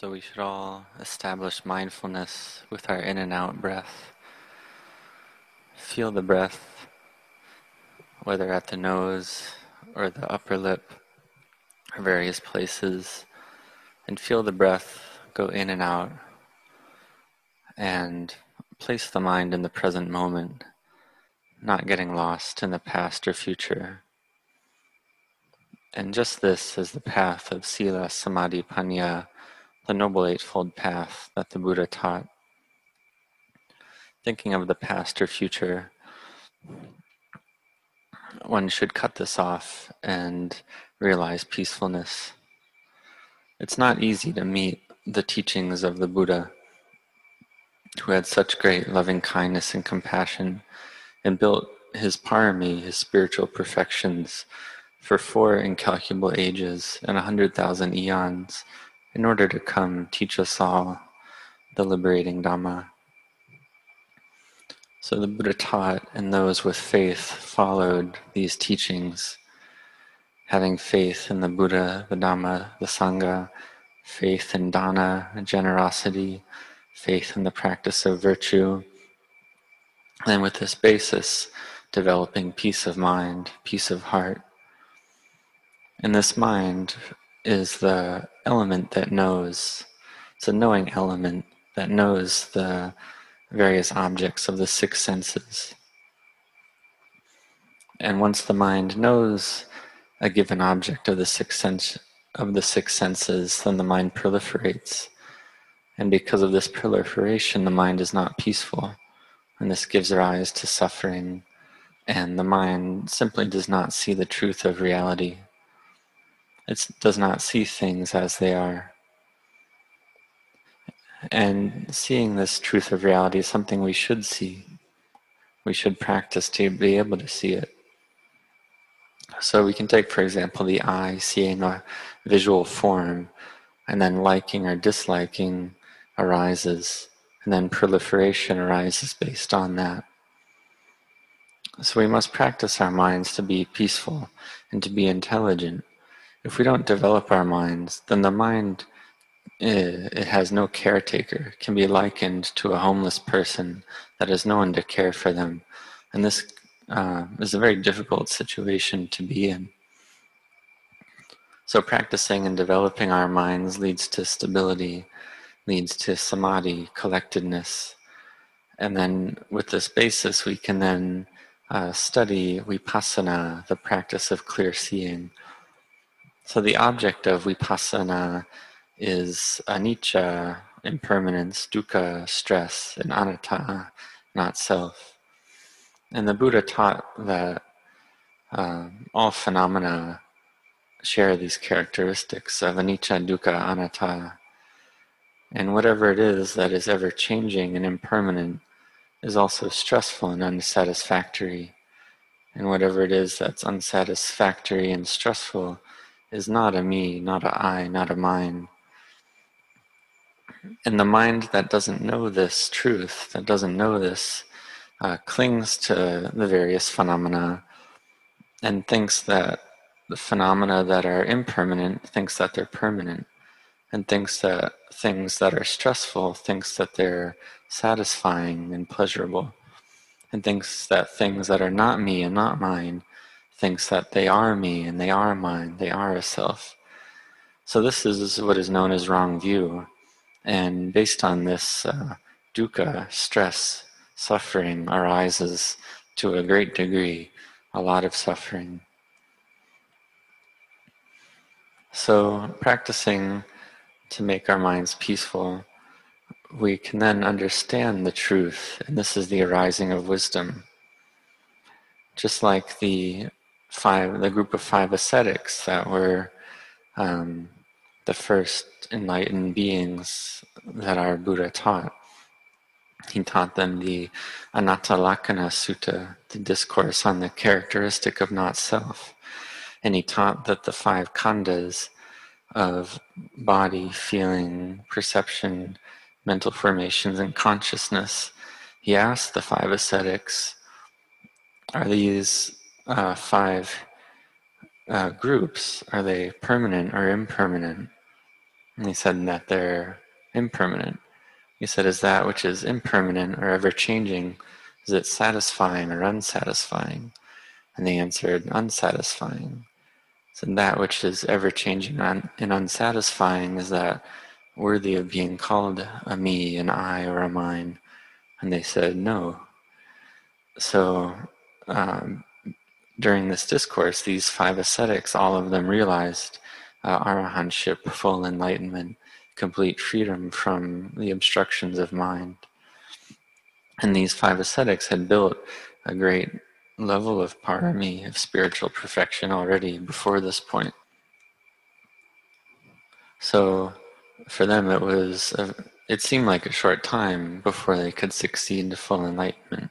So we should all establish mindfulness with our in and out breath. Feel the breath, whether at the nose or the upper lip or various places, and feel the breath go in and out. And place the mind in the present moment, not getting lost in the past or future. And just this is the path of Sila, Samadhi, Panya the Noble Eightfold Path that the Buddha taught. Thinking of the past or future, one should cut this off and realize peacefulness. It's not easy to meet the teachings of the Buddha, who had such great loving kindness and compassion and built his parami, his spiritual perfections, for four incalculable ages and a hundred thousand eons in order to come teach us all the liberating Dhamma. So the Buddha taught, and those with faith followed these teachings, having faith in the Buddha, the Dhamma, the Sangha, faith in dana, generosity, faith in the practice of virtue, and with this basis, developing peace of mind, peace of heart. And this mind is the element that knows. It's a knowing element that knows the various objects of the six senses. And once the mind knows a given object of the six sense of the six senses, then the mind proliferates. And because of this proliferation, the mind is not peaceful. And this gives rise to suffering. And the mind simply does not see the truth of reality. It does not see things as they are. And seeing this truth of reality is something we should see. We should practice to be able to see it. So we can take, for example, the eye seeing a visual form, and then liking or disliking arises, and then proliferation arises based on that. So we must practice our minds to be peaceful and to be intelligent. If we don't develop our minds, then the mind eh, it has no caretaker, can be likened to a homeless person that has no one to care for them. And this uh, is a very difficult situation to be in. So, practicing and developing our minds leads to stability, leads to samadhi, collectedness. And then, with this basis, we can then uh, study vipassana, the practice of clear seeing so the object of vipassana is anicca, impermanence, dukkha, stress, and anatta, not self. And the Buddha taught that um, all phenomena share these characteristics of anicca, dukkha, anatta. And whatever it is that is ever changing and impermanent is also stressful and unsatisfactory. And whatever it is that's unsatisfactory and stressful is not a me, not a I, not a mine. And the mind that doesn't know this truth, that doesn't know this, uh, clings to the various phenomena and thinks that the phenomena that are impermanent thinks that they're permanent and thinks that things that are stressful thinks that they're satisfying and pleasurable and thinks that things that are not me and not mine thinks that they are me and they are mine, they are a self. So this is what is known as wrong view. And based on this, uh, dukkha, stress, suffering arises to a great degree, a lot of suffering. So practicing to make our minds peaceful, we can then understand the truth, and this is the arising of wisdom. Just like the five, the group of five ascetics that were um, the first enlightened beings that our Buddha taught. He taught them the Anattalakkhana Sutta, the discourse on the characteristic of not self. And he taught that the five khandhas of body, feeling, perception, mental formations, and consciousness, he asked the five ascetics, are these uh, five uh, groups are they permanent or impermanent? And he said that they're impermanent. He said, Is that which is impermanent or ever changing, is it satisfying or unsatisfying? And they answered, Unsatisfying. So that which is ever changing and unsatisfying is that worthy of being called a me, an I, or a mine? And they said, No. So um, during this discourse, these five ascetics, all of them realized uh, arahantship, full enlightenment, complete freedom from the obstructions of mind. And these five ascetics had built a great level of parami, of spiritual perfection already before this point. So for them, it was, a, it seemed like a short time before they could succeed to full enlightenment.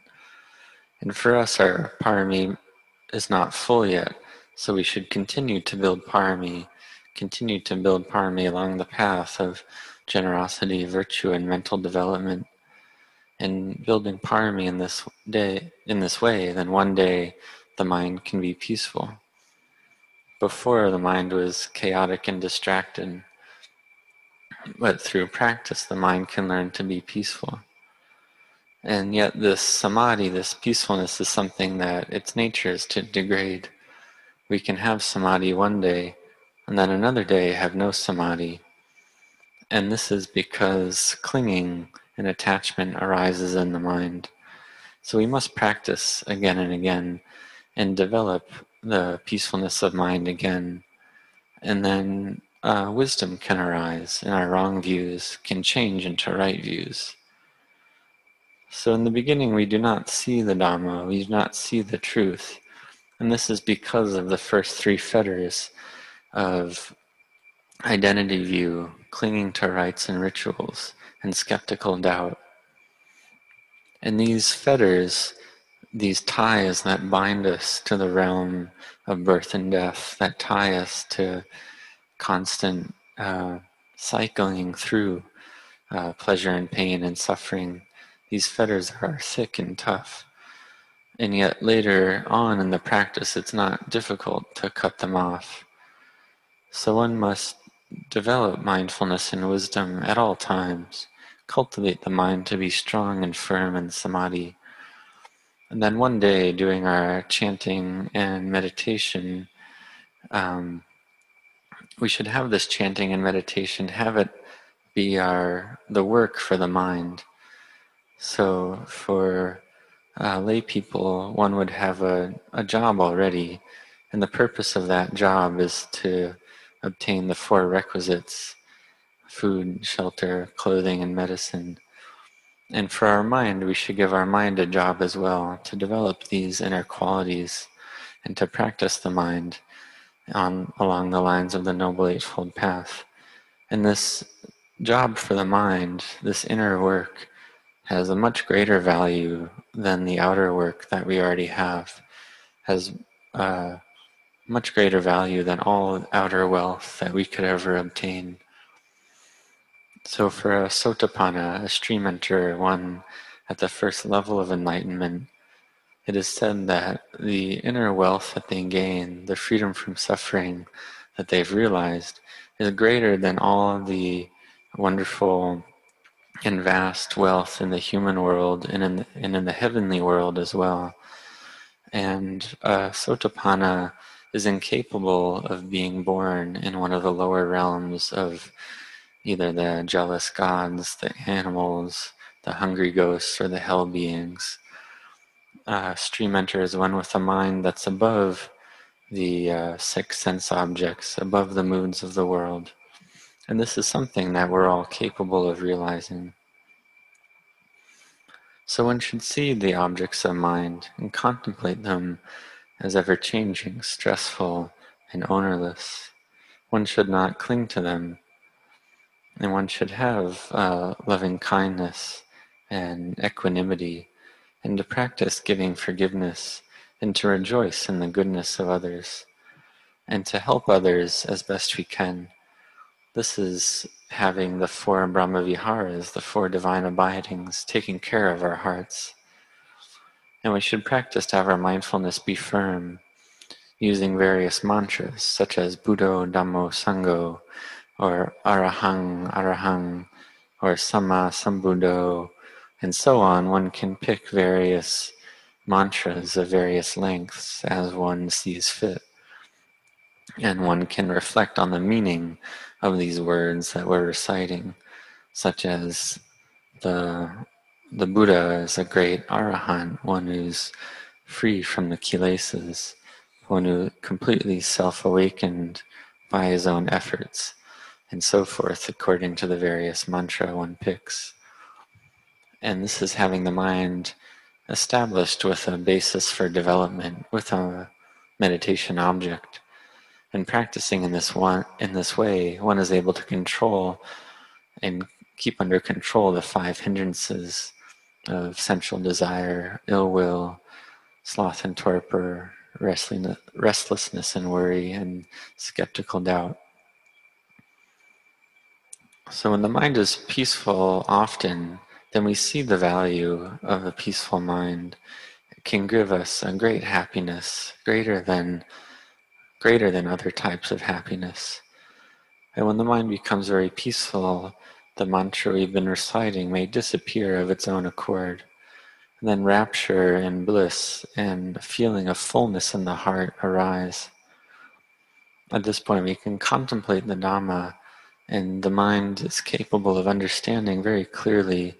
And for us, our parami is not full yet, so we should continue to build parami, continue to build parami along the path of generosity, virtue, and mental development. And building parami in this day, in this way, then one day the mind can be peaceful. Before the mind was chaotic and distracted, but through practice the mind can learn to be peaceful. And yet, this samadhi, this peacefulness, is something that its nature is to degrade. We can have samadhi one day, and then another day have no samadhi. And this is because clinging and attachment arises in the mind. So we must practice again and again and develop the peacefulness of mind again. And then uh, wisdom can arise, and our wrong views can change into right views. So in the beginning, we do not see the Dhamma, we do not see the truth. And this is because of the first three fetters of identity view, clinging to rites and rituals, and skeptical doubt. And these fetters, these ties that bind us to the realm of birth and death, that tie us to constant uh, cycling through uh, pleasure and pain and suffering, these fetters are thick and tough. And yet later on in the practice, it's not difficult to cut them off. So one must develop mindfulness and wisdom at all times, cultivate the mind to be strong and firm in samadhi. And then one day, doing our chanting and meditation, um, we should have this chanting and meditation, have it be our the work for the mind. So for uh, lay people, one would have a, a job already, and the purpose of that job is to obtain the four requisites food, shelter, clothing, and medicine. And for our mind, we should give our mind a job as well to develop these inner qualities and to practice the mind on along the lines of the Noble Eightfold Path. And this job for the mind, this inner work, has a much greater value than the outer work that we already have, has a much greater value than all outer wealth that we could ever obtain. So for a sotapanna, a stream enter, one at the first level of enlightenment, it is said that the inner wealth that they gain, the freedom from suffering that they've realized, is greater than all the wonderful and vast wealth in the human world and in the, and in the heavenly world as well. And uh, Sotapanna is incapable of being born in one of the lower realms of either the jealous gods, the animals, the hungry ghosts, or the hell beings. Uh, stream enter is one with a mind that's above the uh, six sense objects, above the moods of the world. And this is something that we're all capable of realizing. So one should see the objects of mind and contemplate them as ever changing, stressful, and ownerless. One should not cling to them, and one should have uh, loving kindness and equanimity, and to practice giving forgiveness, and to rejoice in the goodness of others, and to help others as best we can this is having the four Brahma Viharas, the four divine abidings, taking care of our hearts. And we should practice to have our mindfulness be firm, using various mantras such as Buddho, Dhammo, Sangho, or Arahang, Arahang, or Sama, Sambuddho, and so on. One can pick various mantras of various lengths as one sees fit. And one can reflect on the meaning of these words that we're reciting, such as the, the Buddha is a great arahant, one who's free from the kilesas, one who completely self-awakened by his own efforts, and so forth, according to the various mantra one picks. And this is having the mind established with a basis for development, with a meditation object. And practicing in this one in this way, one is able to control and keep under control the five hindrances of sensual desire, ill will, sloth and torpor, restlessness and worry, and skeptical doubt. So when the mind is peaceful often, then we see the value of a peaceful mind. It can give us a great happiness, greater than greater than other types of happiness. And when the mind becomes very peaceful, the mantra we've been reciting may disappear of its own accord. And then rapture and bliss and a feeling of fullness in the heart arise. At this point, we can contemplate the Dhamma, and the mind is capable of understanding very clearly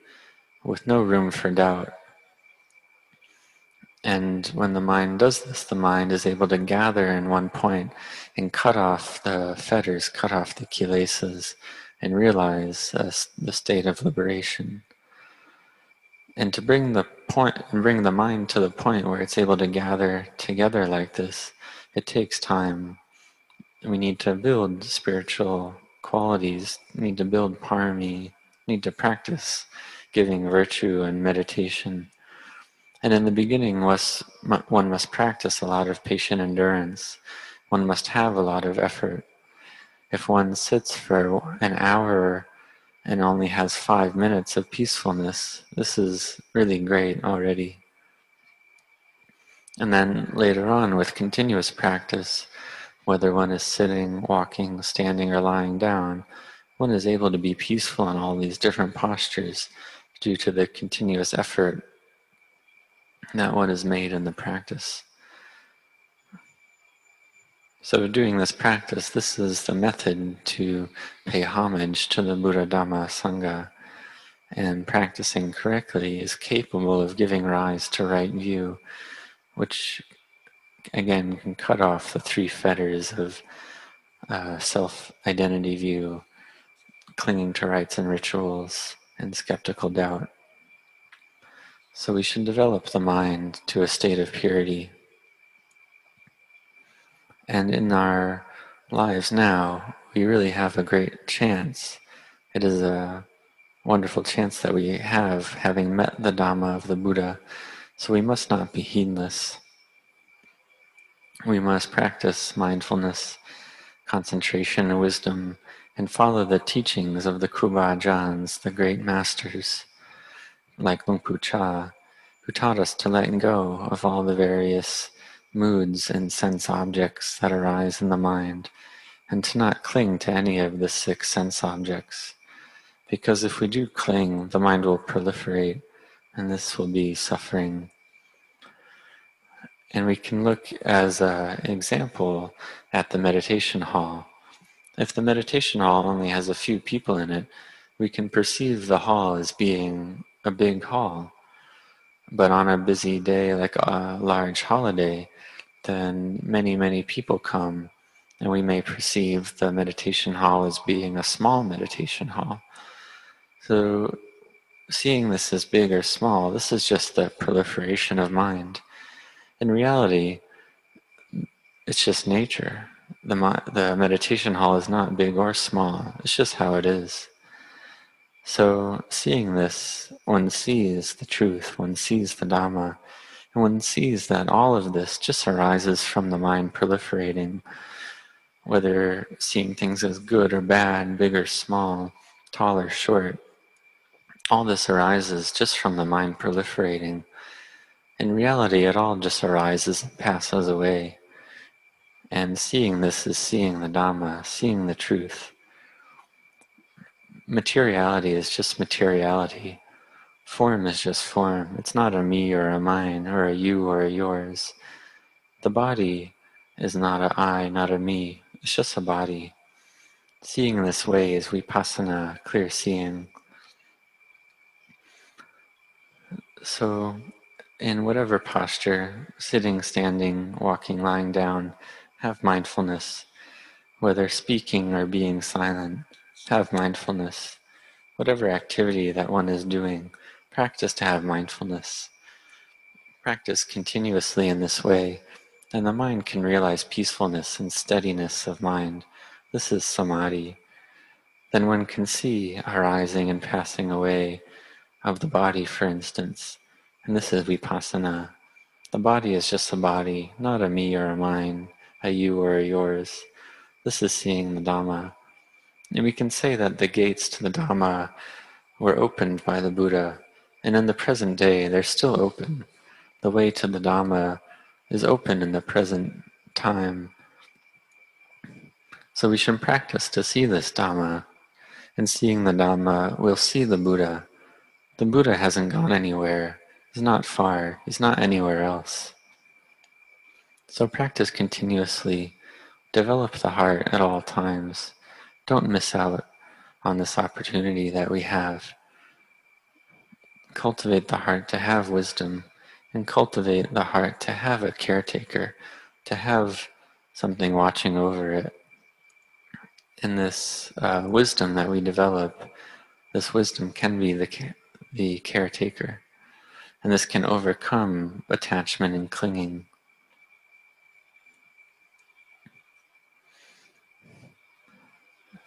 with no room for doubt. And when the mind does this, the mind is able to gather in one point and cut off the fetters, cut off the kilesas, and realize uh, the state of liberation. And to bring the point bring the mind to the point where it's able to gather together like this, it takes time. We need to build spiritual qualities, need to build parami, need to practice giving virtue and meditation. And in the beginning, one must practice a lot of patient endurance. One must have a lot of effort. If one sits for an hour and only has five minutes of peacefulness, this is really great already. And then later on, with continuous practice, whether one is sitting, walking, standing, or lying down, one is able to be peaceful in all these different postures due to the continuous effort that one is made in the practice. So, doing this practice, this is the method to pay homage to the Buddha Dhamma Sangha. And practicing correctly is capable of giving rise to right view, which again can cut off the three fetters of uh, self identity view, clinging to rites and rituals, and skeptical doubt. So we should develop the mind to a state of purity. And in our lives now, we really have a great chance. It is a wonderful chance that we have having met the Dhamma of the Buddha. So we must not be heedless. We must practice mindfulness, concentration, and wisdom and follow the teachings of the Kruba Ajahns, the great masters, like Luang Pu Cha, who taught us to let go of all the various moods and sense objects that arise in the mind, and to not cling to any of the six sense objects. Because if we do cling, the mind will proliferate, and this will be suffering. And we can look as an example at the meditation hall if the meditation hall only has a few people in it, we can perceive the hall as being a big hall. But on a busy day, like a large holiday, then many, many people come, and we may perceive the meditation hall as being a small meditation hall. So, seeing this as big or small, this is just the proliferation of mind. In reality, it's just nature the, the meditation hall is not big or small, it's just how it is. So, seeing this, one sees the truth, one sees the Dhamma, and one sees that all of this just arises from the mind proliferating, whether seeing things as good or bad, big or small, tall or short. All this arises just from the mind proliferating. In reality, it all just arises and passes away. And seeing this is seeing the Dhamma, seeing the truth. Materiality is just materiality. Form is just form. It's not a me or a mine or a you or a yours. The body is not a I, not a me. It's just a body. Seeing this way is vipassana, clear seeing. So, in whatever posture, sitting, standing, walking, lying down, have mindfulness. Whether speaking or being silent, have mindfulness. Whatever activity that one is doing, practice to have mindfulness. Practice continuously in this way, and the mind can realize peacefulness and steadiness of mind. This is samadhi. Then one can see arising and passing away of the body, for instance, and this is vipassana. The body is just a body, not a me or a mine, a you or a yours. This is seeing the Dhamma. And we can say that the gates to the Dhamma were opened by the Buddha, and in the present day they're still open. The way to the Dhamma is open in the present time. So we should practice to see this Dhamma. And seeing the Dhamma, we'll see the Buddha. The Buddha hasn't gone anywhere. He's not far. He's not anywhere else. So practice continuously. Develop the heart at all times. Don't miss out on this opportunity that we have. Cultivate the heart to have wisdom and cultivate the heart to have a caretaker, to have something watching over it. In this uh, wisdom that we develop, this wisdom can be the, the caretaker. And this can overcome attachment and clinging.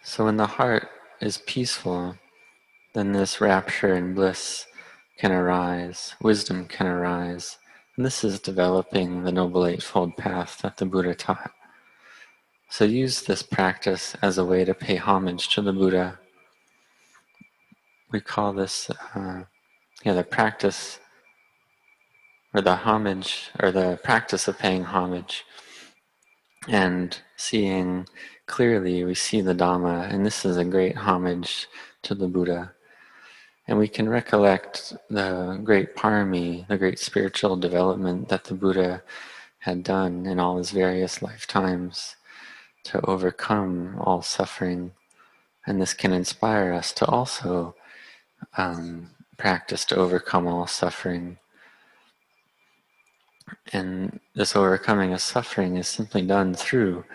So when the heart is peaceful, then this rapture and bliss can arise, wisdom can arise. And this is developing the Noble Eightfold Path that the Buddha taught. So use this practice as a way to pay homage to the Buddha. We call this, uh, yeah, the practice or the homage or the practice of paying homage and seeing clearly we see the Dhamma, and this is a great homage to the Buddha. And we can recollect the great parami, the great spiritual development that the Buddha had done in all his various lifetimes to overcome all suffering. And this can inspire us to also um, practice to overcome all suffering. And this overcoming of suffering is simply done through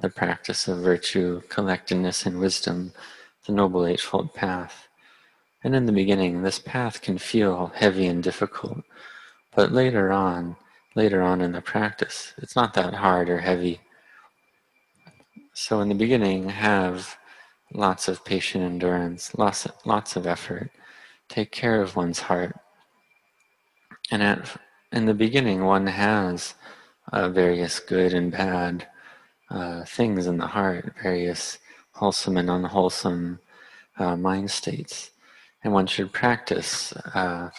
the practice of virtue, collectedness, and wisdom, the Noble Eightfold Path. And in the beginning, this path can feel heavy and difficult, but later on, later on in the practice, it's not that hard or heavy. So in the beginning, have lots of patient endurance, lots, lots of effort. Take care of one's heart. And at, in the beginning, one has uh, various good and bad uh, things in the heart, various wholesome and unwholesome uh, mind states. And one should practice uh,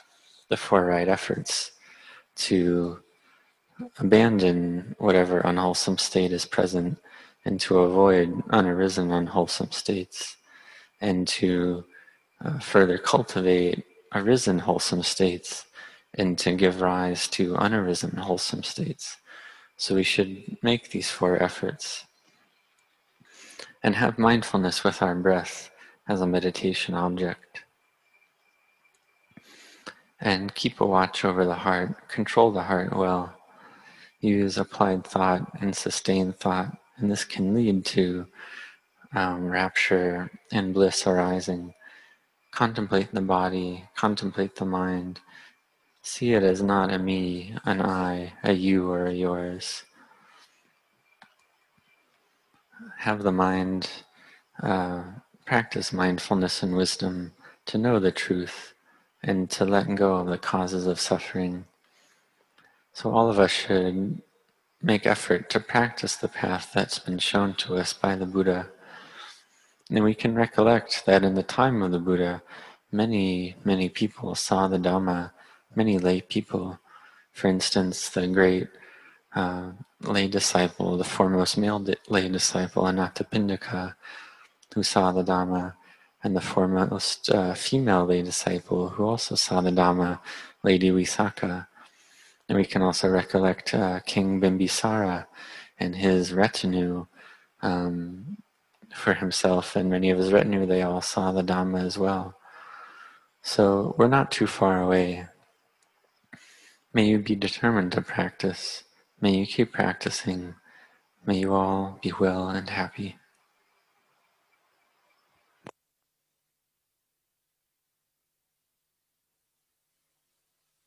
the four right efforts to abandon whatever unwholesome state is present and to avoid unarisen unwholesome states and to uh, further cultivate arisen wholesome states and to give rise to unarisen wholesome states. So we should make these four efforts and have mindfulness with our breath as a meditation object. And keep a watch over the heart, control the heart well. Use applied thought and sustained thought, and this can lead to um, rapture and bliss arising. Contemplate the body, contemplate the mind, See it as not a me, an I, a you, or a yours. Have the mind uh, practice mindfulness and wisdom to know the truth and to let go of the causes of suffering. So, all of us should make effort to practice the path that's been shown to us by the Buddha. And we can recollect that in the time of the Buddha, many, many people saw the Dhamma many lay people. For instance, the great uh, lay disciple, the foremost male di- lay disciple, Anathapindika, who saw the Dhamma and the foremost uh, female lay disciple who also saw the Dhamma, Lady Visakha. And we can also recollect uh, King Bimbisara and his retinue. Um, for himself and many of his retinue, they all saw the Dhamma as well. So we're not too far away. May you be determined to practice. May you keep practicing. May you all be well and happy.